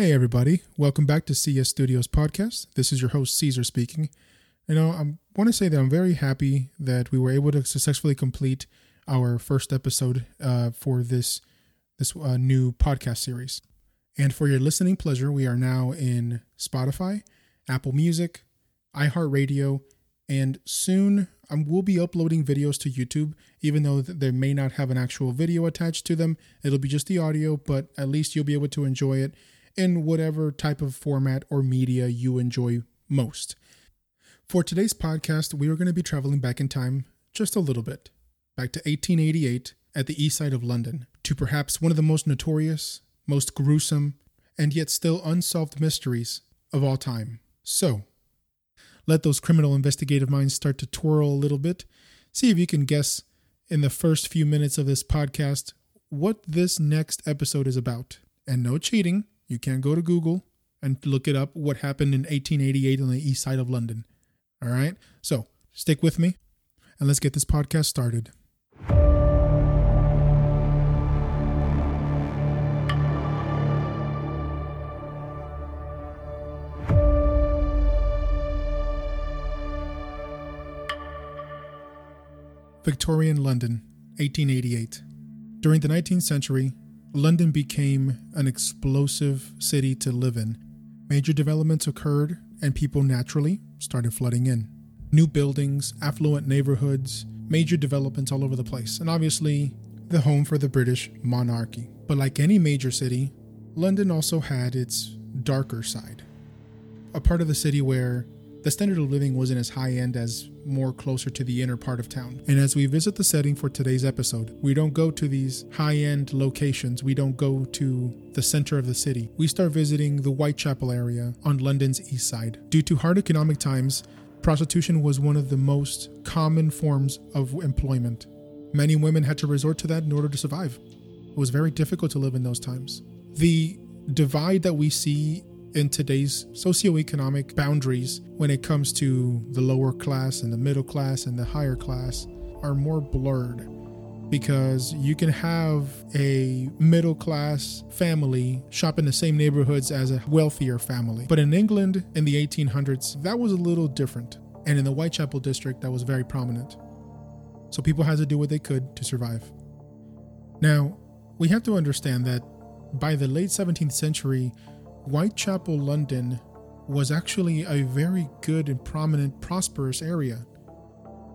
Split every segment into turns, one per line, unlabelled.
Hey, everybody. Welcome back to CS Studios podcast. This is your host, Caesar, speaking. You know, I want to say that I'm very happy that we were able to successfully complete our first episode uh, for this this uh, new podcast series. And for your listening pleasure, we are now in Spotify, Apple Music, iHeartRadio, and soon I will be uploading videos to YouTube, even though they may not have an actual video attached to them. It'll be just the audio, but at least you'll be able to enjoy it in whatever type of format or media you enjoy most. For today's podcast, we are going to be traveling back in time just a little bit, back to 1888 at the east side of London, to perhaps one of the most notorious, most gruesome, and yet still unsolved mysteries of all time. So, let those criminal investigative minds start to twirl a little bit. See if you can guess in the first few minutes of this podcast what this next episode is about. And no cheating. You can't go to Google and look it up what happened in 1888 on the east side of London. All right? So stick with me and let's get this podcast started. Victorian London, 1888. During the 19th century, London became an explosive city to live in. Major developments occurred, and people naturally started flooding in. New buildings, affluent neighborhoods, major developments all over the place, and obviously the home for the British monarchy. But like any major city, London also had its darker side. A part of the city where the standard of living wasn't as high end as more closer to the inner part of town. And as we visit the setting for today's episode, we don't go to these high end locations, we don't go to the center of the city. We start visiting the Whitechapel area on London's east side. Due to hard economic times, prostitution was one of the most common forms of employment. Many women had to resort to that in order to survive. It was very difficult to live in those times. The divide that we see in today's socioeconomic boundaries when it comes to the lower class and the middle class and the higher class are more blurred because you can have a middle class family shop in the same neighborhoods as a wealthier family. But in England in the 1800s, that was a little different. And in the Whitechapel district, that was very prominent. So people had to do what they could to survive. Now, we have to understand that by the late 17th century, Whitechapel, London was actually a very good and prominent, prosperous area.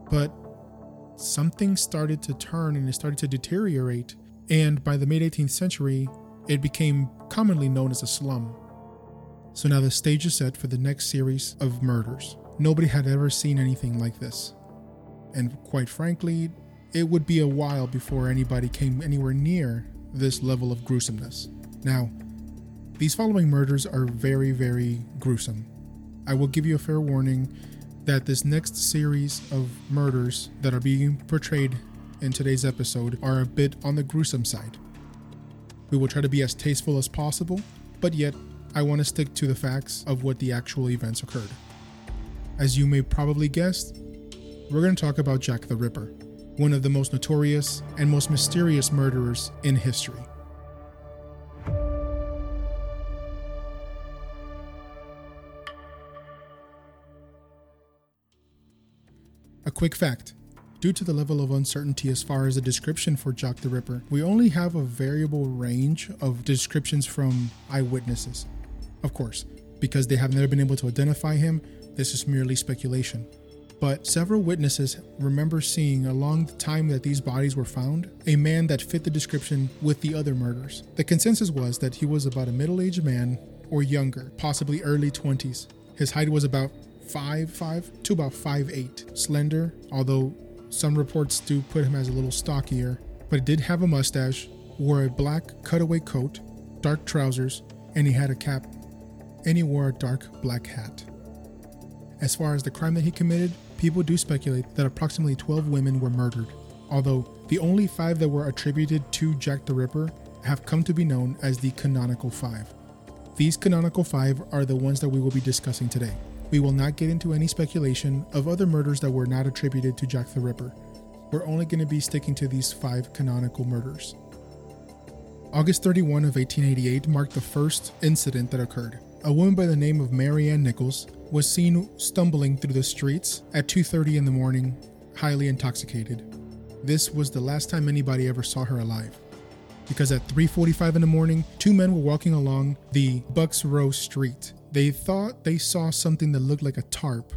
But something started to turn and it started to deteriorate. And by the mid 18th century, it became commonly known as a slum. So now the stage is set for the next series of murders. Nobody had ever seen anything like this. And quite frankly, it would be a while before anybody came anywhere near this level of gruesomeness. Now, these following murders are very, very gruesome. I will give you a fair warning that this next series of murders that are being portrayed in today's episode are a bit on the gruesome side. We will try to be as tasteful as possible, but yet I want to stick to the facts of what the actual events occurred. As you may probably guess, we're going to talk about Jack the Ripper, one of the most notorious and most mysterious murderers in history. Quick fact Due to the level of uncertainty as far as the description for Jack the Ripper, we only have a variable range of descriptions from eyewitnesses. Of course, because they have never been able to identify him, this is merely speculation. But several witnesses remember seeing along the time that these bodies were found a man that fit the description with the other murders. The consensus was that he was about a middle aged man or younger, possibly early 20s. His height was about five five to about five eight, slender, although some reports do put him as a little stockier. But he did have a mustache, wore a black cutaway coat, dark trousers, and he had a cap, and he wore a dark black hat. As far as the crime that he committed, people do speculate that approximately 12 women were murdered, although the only five that were attributed to Jack the Ripper have come to be known as the Canonical Five. These Canonical Five are the ones that we will be discussing today. We will not get into any speculation of other murders that were not attributed to Jack the Ripper. We're only going to be sticking to these five canonical murders. August 31 of 1888 marked the first incident that occurred. A woman by the name of Mary Ann Nichols was seen stumbling through the streets at 2:30 in the morning, highly intoxicated. This was the last time anybody ever saw her alive. Because at 3:45 in the morning, two men were walking along the Bucks Row Street. They thought they saw something that looked like a tarp.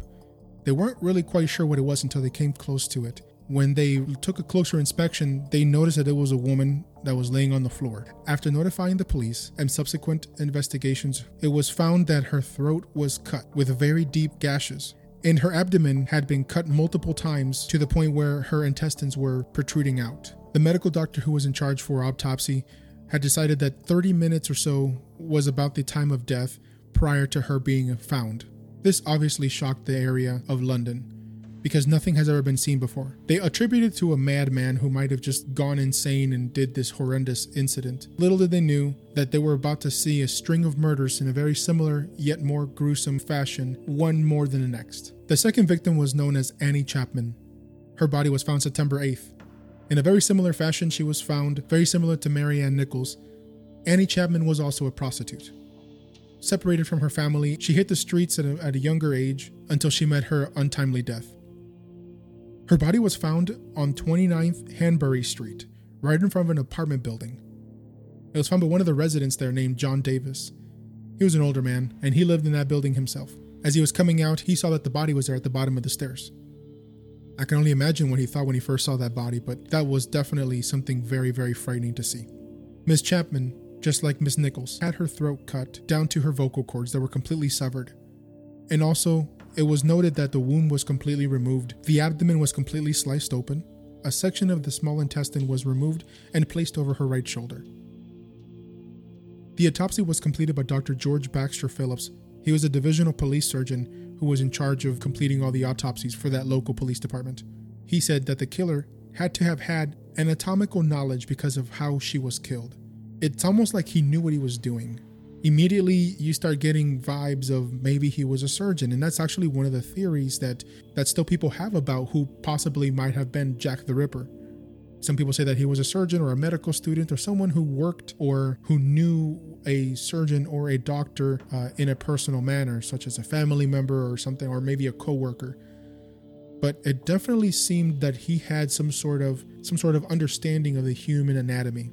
They weren't really quite sure what it was until they came close to it. When they took a closer inspection, they noticed that it was a woman that was laying on the floor. After notifying the police and subsequent investigations, it was found that her throat was cut with very deep gashes. And her abdomen had been cut multiple times to the point where her intestines were protruding out. The medical doctor who was in charge for autopsy had decided that 30 minutes or so was about the time of death prior to her being found. This obviously shocked the area of London because nothing has ever been seen before. They attributed to a madman who might have just gone insane and did this horrendous incident. Little did they knew that they were about to see a string of murders in a very similar yet more gruesome fashion, one more than the next. The second victim was known as Annie Chapman. Her body was found September 8th. In a very similar fashion, she was found very similar to Mary Ann Nichols. Annie Chapman was also a prostitute. Separated from her family, she hit the streets at a, at a younger age until she met her untimely death. Her body was found on 29th Hanbury Street, right in front of an apartment building. It was found by one of the residents there named John Davis. He was an older man, and he lived in that building himself. As he was coming out, he saw that the body was there at the bottom of the stairs. I can only imagine what he thought when he first saw that body, but that was definitely something very, very frightening to see. Miss Chapman, just like Miss Nichols, had her throat cut down to her vocal cords that were completely severed. And also, it was noted that the wound was completely removed, the abdomen was completely sliced open, a section of the small intestine was removed and placed over her right shoulder. The autopsy was completed by Dr. George Bagster Phillips. He was a divisional police surgeon who was in charge of completing all the autopsies for that local police department. He said that the killer had to have had anatomical knowledge because of how she was killed. It's almost like he knew what he was doing immediately you start getting vibes of maybe he was a surgeon and that's actually one of the theories that that still people have about who possibly might have been Jack the Ripper. Some people say that he was a surgeon or a medical student or someone who worked or who knew a surgeon or a doctor uh, in a personal manner, such as a family member or something, or maybe a coworker. But it definitely seemed that he had some sort of some sort of understanding of the human anatomy.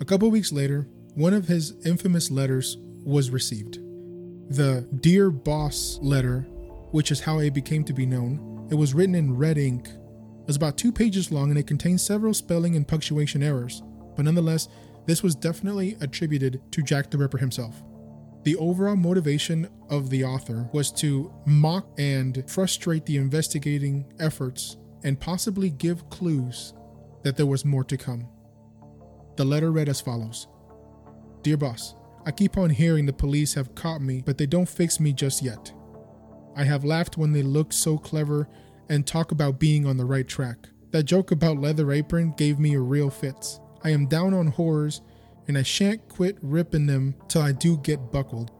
A couple weeks later, one of his infamous letters was received. The Dear Boss letter, which is how it became to be known, it was written in red ink. It was about two pages long and it contained several spelling and punctuation errors, but nonetheless, this was definitely attributed to Jack the Ripper himself. The overall motivation of the author was to mock and frustrate the investigating efforts and possibly give clues that there was more to come. The letter read as follows Dear boss, I keep on hearing the police have caught me, but they don't fix me just yet. I have laughed when they look so clever and talk about being on the right track. That joke about leather apron gave me a real fits. I am down on horrors, and I shan't quit ripping them till I do get buckled.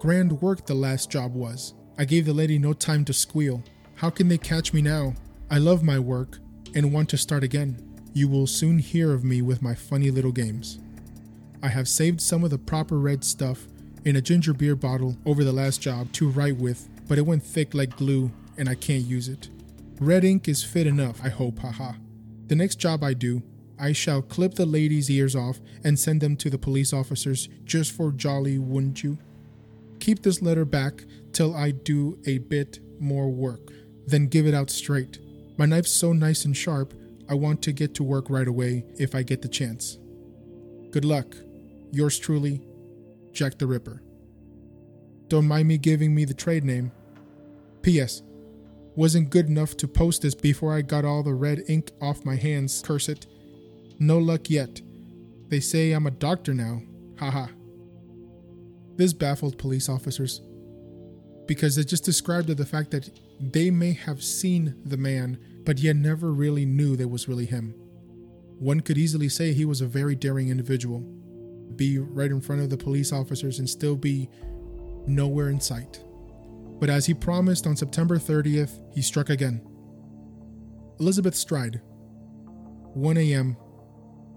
Grand work the last job was. I gave the lady no time to squeal. How can they catch me now? I love my work and want to start again. You will soon hear of me with my funny little games. I have saved some of the proper red stuff in a ginger beer bottle over the last job to write with, but it went thick like glue and I can't use it. Red ink is fit enough, I hope, haha. The next job I do, I shall clip the ladies' ears off and send them to the police officers just for jolly, wouldn't you? Keep this letter back till I do a bit more work, then give it out straight. My knife's so nice and sharp, I want to get to work right away if I get the chance. Good luck. Yours truly, Jack the Ripper. Don't mind me giving me the trade name. P.S. Wasn't good enough to post this before I got all the red ink off my hands, curse it. No luck yet. They say I'm a doctor now. Haha. This baffled police officers because it just described the fact that they may have seen the man, but yet never really knew that was really him. One could easily say he was a very daring individual be right in front of the police officers and still be nowhere in sight. But as he promised on September 30th, he struck again. Elizabeth Stride, 1 a.m.,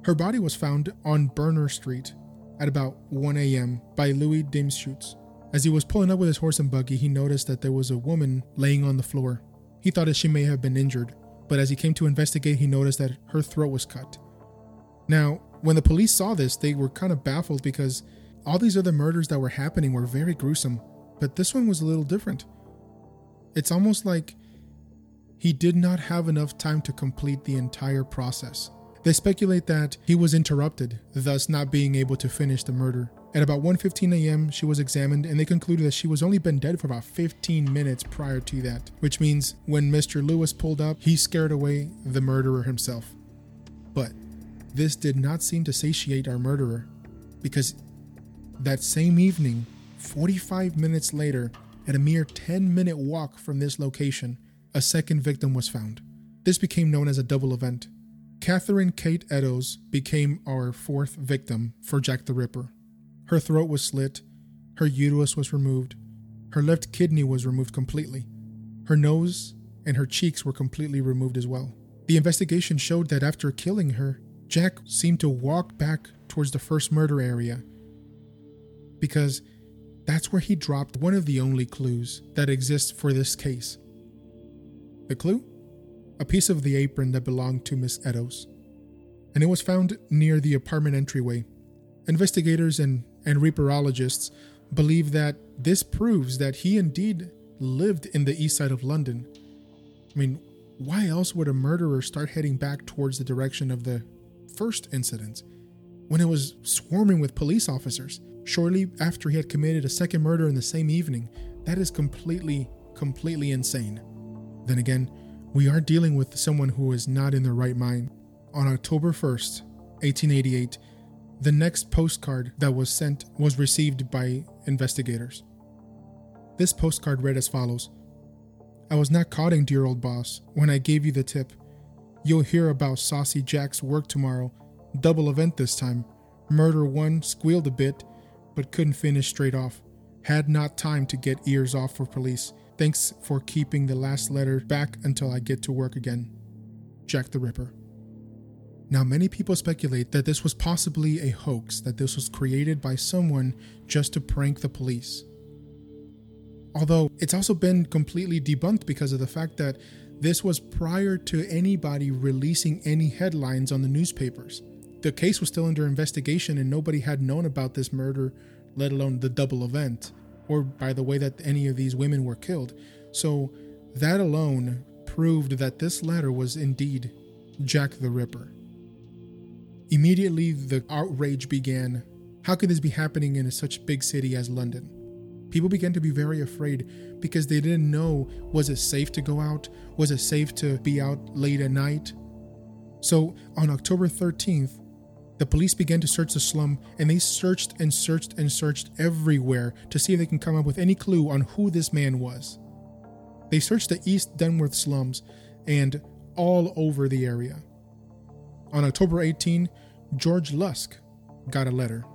Her body was found on Berner Street at about 1 a.m. by Louis Diemschutz. As he was pulling up with his horse and buggy, he noticed that there was a woman laying on the floor. He thought that she may have been injured, but as he came to investigate, he noticed that her throat was cut. Now, when the police saw this, they were kind of baffled because all these other murders that were happening were very gruesome, but this one was a little different. It's almost like he did not have enough time to complete the entire process. They speculate that he was interrupted, thus not being able to finish the murder. At about 1:15 a.m., she was examined and they concluded that she was only been dead for about 15 minutes prior to that, which means when Mr. Lewis pulled up, he scared away the murderer himself. But this did not seem to satiate our murderer because that same evening, 45 minutes later, at a mere 10 minute walk from this location, a second victim was found. This became known as a double event. Catherine Kate Eddowes became our fourth victim for Jack the Ripper. Her throat was slit, her uterus was removed, her left kidney was removed completely, her nose and her cheeks were completely removed as well. The investigation showed that after killing her, Jack seemed to walk back towards the first murder area because that's where he dropped one of the only clues that exists for this case. The clue? a piece of the apron that belonged to Miss Eddowes, and it was found near the apartment entryway. Investigators and, and Ripperologists believe that this proves that he indeed lived in the east side of London. I mean, why else would a murderer start heading back towards the direction of the first incident when it was swarming with police officers shortly after he had committed a second murder in the same evening? That is completely, completely insane. Then again, we are dealing with someone who is not in their right mind. On October 1st, 1888, the next postcard that was sent was received by investigators. This postcard read as follows I was not codding, dear old boss, when I gave you the tip. You'll hear about Saucy Jack's work tomorrow. Double event this time. Murder one squealed a bit, but couldn't finish straight off. Had not time to get ears off for police. Thanks for keeping the last letter back until I get to work again. Jack the Ripper. Now, many people speculate that this was possibly a hoax, that this was created by someone just to prank the police. Although it's also been completely debunked because of the fact that this was prior to anybody releasing any headlines on the newspapers. The case was still under investigation and nobody had known about this murder, let alone the double event or by the way that any of these women were killed. So that alone proved that this letter was indeed Jack the Ripper. Immediately, the outrage began. How could this be happening in such a big city as London? People began to be very afraid because they didn't know was it safe to go out? Was it safe to be out late at night? So on October 13th, the police began to search the slum and they searched and searched and searched everywhere to see if they can come up with any clue on who this man was. They searched the East Dunworth slums and all over the area. On October 18, George Lusk got a letter.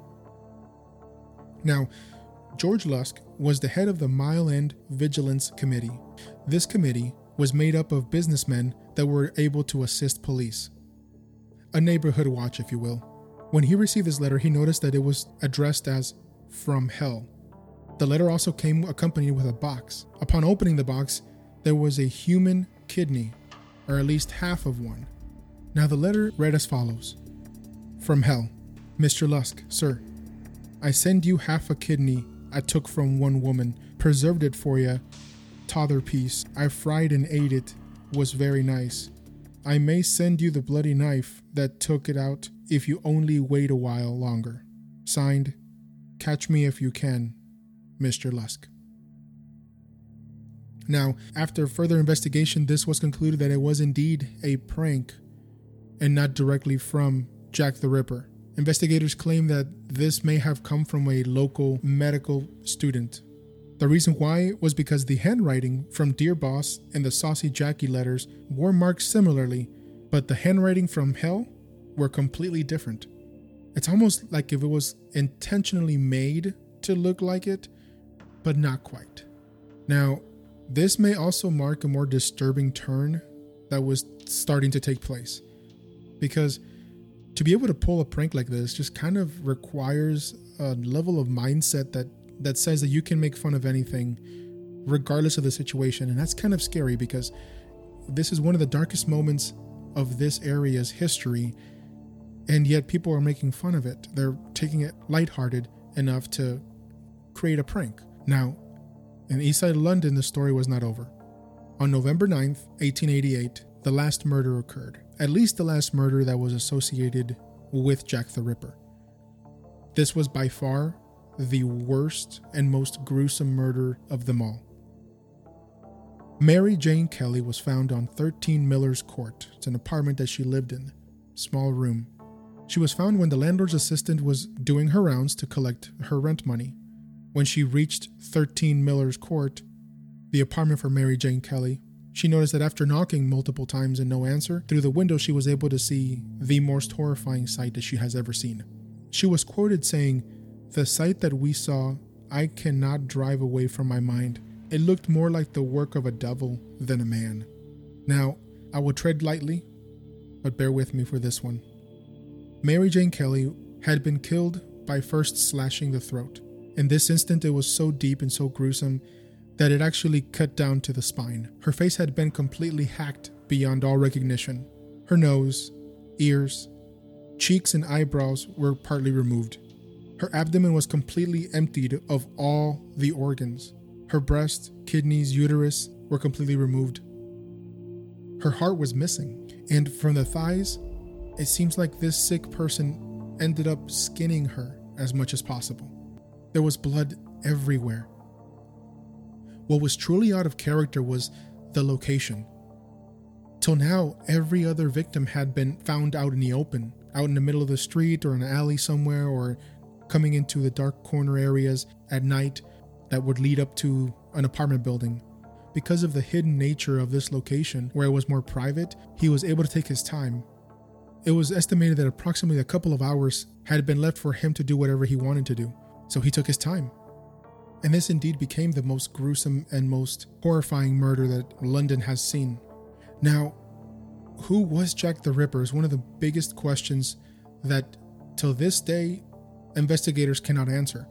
Now, George Lusk was the head of the Mile End Vigilance Committee. This committee was made up of businessmen that were able to assist police. A neighborhood watch, if you will. When he received this letter, he noticed that it was addressed as From Hell. The letter also came accompanied with a box. Upon opening the box, there was a human kidney, or at least half of one. Now, the letter read as follows From Hell, Mr. Lusk, sir, I send you half a kidney I took from one woman, preserved it for you. Tother piece. I fried and ate it, was very nice. I may send you the bloody knife that took it out if you only wait a while longer. Signed, Catch Me If You Can, Mr. Lusk. Now, after further investigation, this was concluded that it was indeed a prank and not directly from Jack the Ripper. Investigators claim that this may have come from a local medical student. The reason why was because the handwriting from Dear Boss and the Saucy Jacky letters were marked similarly, but the handwriting from Hell were completely different. It's almost like if it was intentionally made to look like it, but not quite. Now, this may also mark a more disturbing turn that was starting to take place. Because to be able to pull a prank like this just kind of requires a level of mindset that that says that you can make fun of anything regardless of the situation. And that's kind of scary because this is one of the darkest moments of this area's history and yet people are making fun of it. They're taking it lighthearted enough to create a prank. Now in east side london the story was not over. On november 9th 1888 the last murder occurred at least the last murder that was associated with Jack the Ripper. This was by far the worst and most gruesome murder of them all. Mary Jane Kelly was found on 13 Miller's Court. It's an apartment that she lived in, small room. She was found when the landlord's assistant was doing her rounds to collect her rent money. When she reached 13 Miller's Court, the apartment for Mary Jane Kelly, she noticed that after knocking multiple times and no answer, through the window she was able to see the most horrifying sight that she has ever seen. She was quoted saying, The sight that we saw, I cannot drive away from my mind. It looked more like the work of a devil than a man. Now, I will tread lightly, but bear with me for this one. Mary Jane Kelly had been killed by first slashing the throat. In this instant, it was so deep and so gruesome that it actually cut down to the spine. Her face had been completely hacked beyond all recognition. Her nose, ears, cheeks, and eyebrows were partly removed. Her abdomen was completely emptied of all the organs. Her breast, kidneys, uterus were completely removed. Her heart was missing, and from the thighs, it seems like this sick person ended up skinning her as much as possible. There was blood everywhere. What was truly out of character was the location. Till now, every other victim had been found out in the open, out in the middle of the street or an alley somewhere, or coming into the dark corner areas at night that would lead up to an apartment building. Because of the hidden nature of this location, where it was more private, he was able to take his time. It was estimated that approximately a couple of hours had been left for him to do whatever he wanted to do, so he took his time. And this indeed became the most gruesome and most horrifying murder that London has seen. Now, who was Jack the Ripper is one of the biggest questions that, till this day, investigators cannot answer.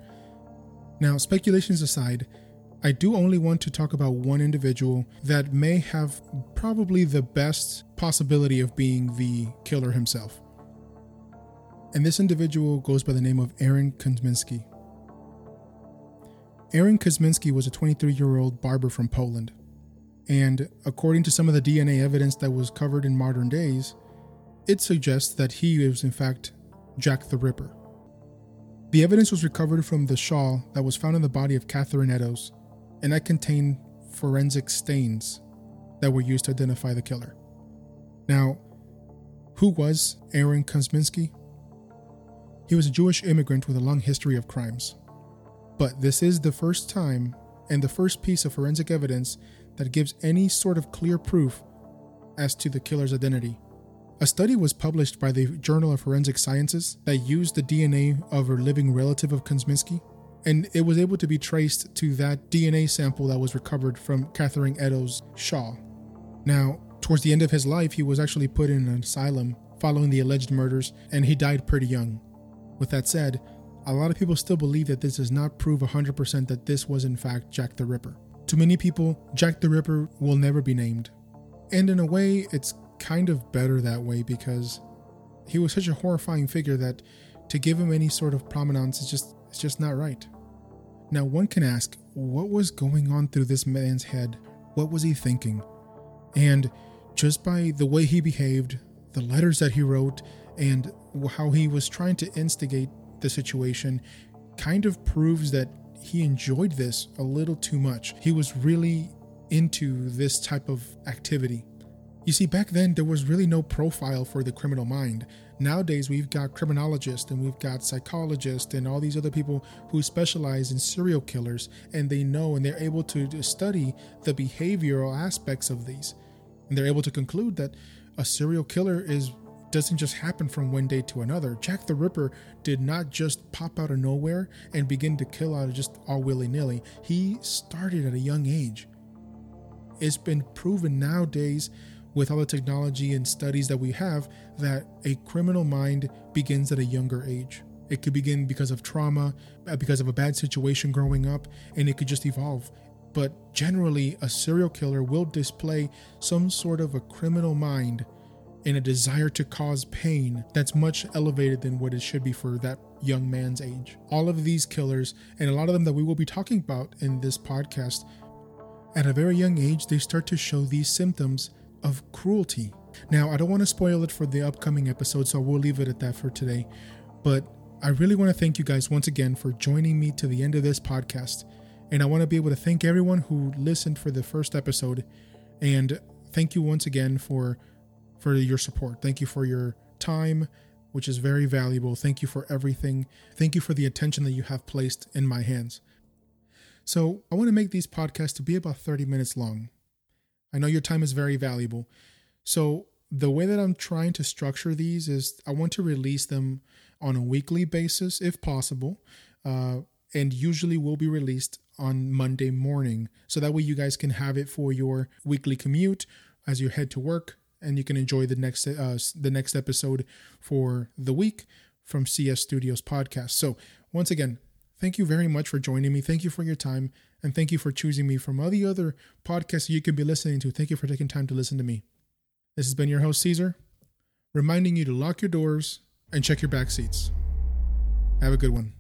Now, speculations aside, I do only want to talk about one individual that may have probably the best possibility of being the killer himself. And this individual goes by the name of Aaron Kosminski. Aaron Kosminski was a 23 year old barber from Poland. And according to some of the DNA evidence that was covered in modern days, it suggests that he was in fact Jack the Ripper. The evidence was recovered from the shawl that was found in the body of Catherine Eddowes, and that contained forensic stains that were used to identify the killer. Now, who was Aaron Kosminski? He was a Jewish immigrant with a long history of crimes. But this is the first time and the first piece of forensic evidence that gives any sort of clear proof as to the killer's identity. A study was published by the Journal of Forensic Sciences that used the DNA of a living relative of Kosminski, and it was able to be traced to that DNA sample that was recovered from Catherine Eddowes Shaw. Now, towards the end of his life, he was actually put in an asylum following the alleged murders, and he died pretty young. With that said, a lot of people still believe that this does not prove 100% that this was in fact Jack the Ripper. To many people, Jack the Ripper will never be named. And in a way, it's kind of better that way because he was such a horrifying figure that to give him any sort of prominence is just it's just not right. Now one can ask, what was going on through this man's head? What was he thinking? And just by the way he behaved, the letters that he wrote, and how he was trying to instigate the situation kind of proves that he enjoyed this a little too much. He was really into this type of activity. You see, back then there was really no profile for the criminal mind. Nowadays, we've got criminologists and we've got psychologists and all these other people who specialize in serial killers, and they know and they're able to study the behavioral aspects of these. And they're able to conclude that a serial killer is doesn't just happen from one day to another. Jack the Ripper did not just pop out of nowhere and begin to kill out of just all willy nilly. He started at a young age. It's been proven nowadays with all the technology and studies that we have that a criminal mind begins at a younger age. It could begin because of trauma, uh, because of a bad situation growing up, and it could just evolve. But generally, a serial killer will display some sort of a criminal mind and a desire to cause pain that's much elevated than what it should be for that young man's age. All of these killers, and a lot of them that we will be talking about in this podcast, at a very young age, they start to show these symptoms of cruelty. Now, I don't want to spoil it for the upcoming episode, so we'll leave it at that for today. But I really want to thank you guys once again for joining me to the end of this podcast. And I want to be able to thank everyone who listened for the first episode. And thank you once again for for your support. Thank you for your time, which is very valuable. Thank you for everything. Thank you for the attention that you have placed in my hands. So, I want to make these podcasts to be about 30 minutes long. I know your time is very valuable. So, the way that I'm trying to structure these is I want to release them on a weekly basis if possible. Uh, and usually will be released on Monday morning. So that way you guys can have it for your weekly commute as you head to work and you can enjoy the next uh, the next episode for the week from CS Studios podcast. So once again, thank you very much for joining me. Thank you for your time and thank you for choosing me from all the other podcasts you could be listening to. Thank you for taking time to listen to me. This has been your host Caesar, reminding you to lock your doors and check your back seats. Have a good one.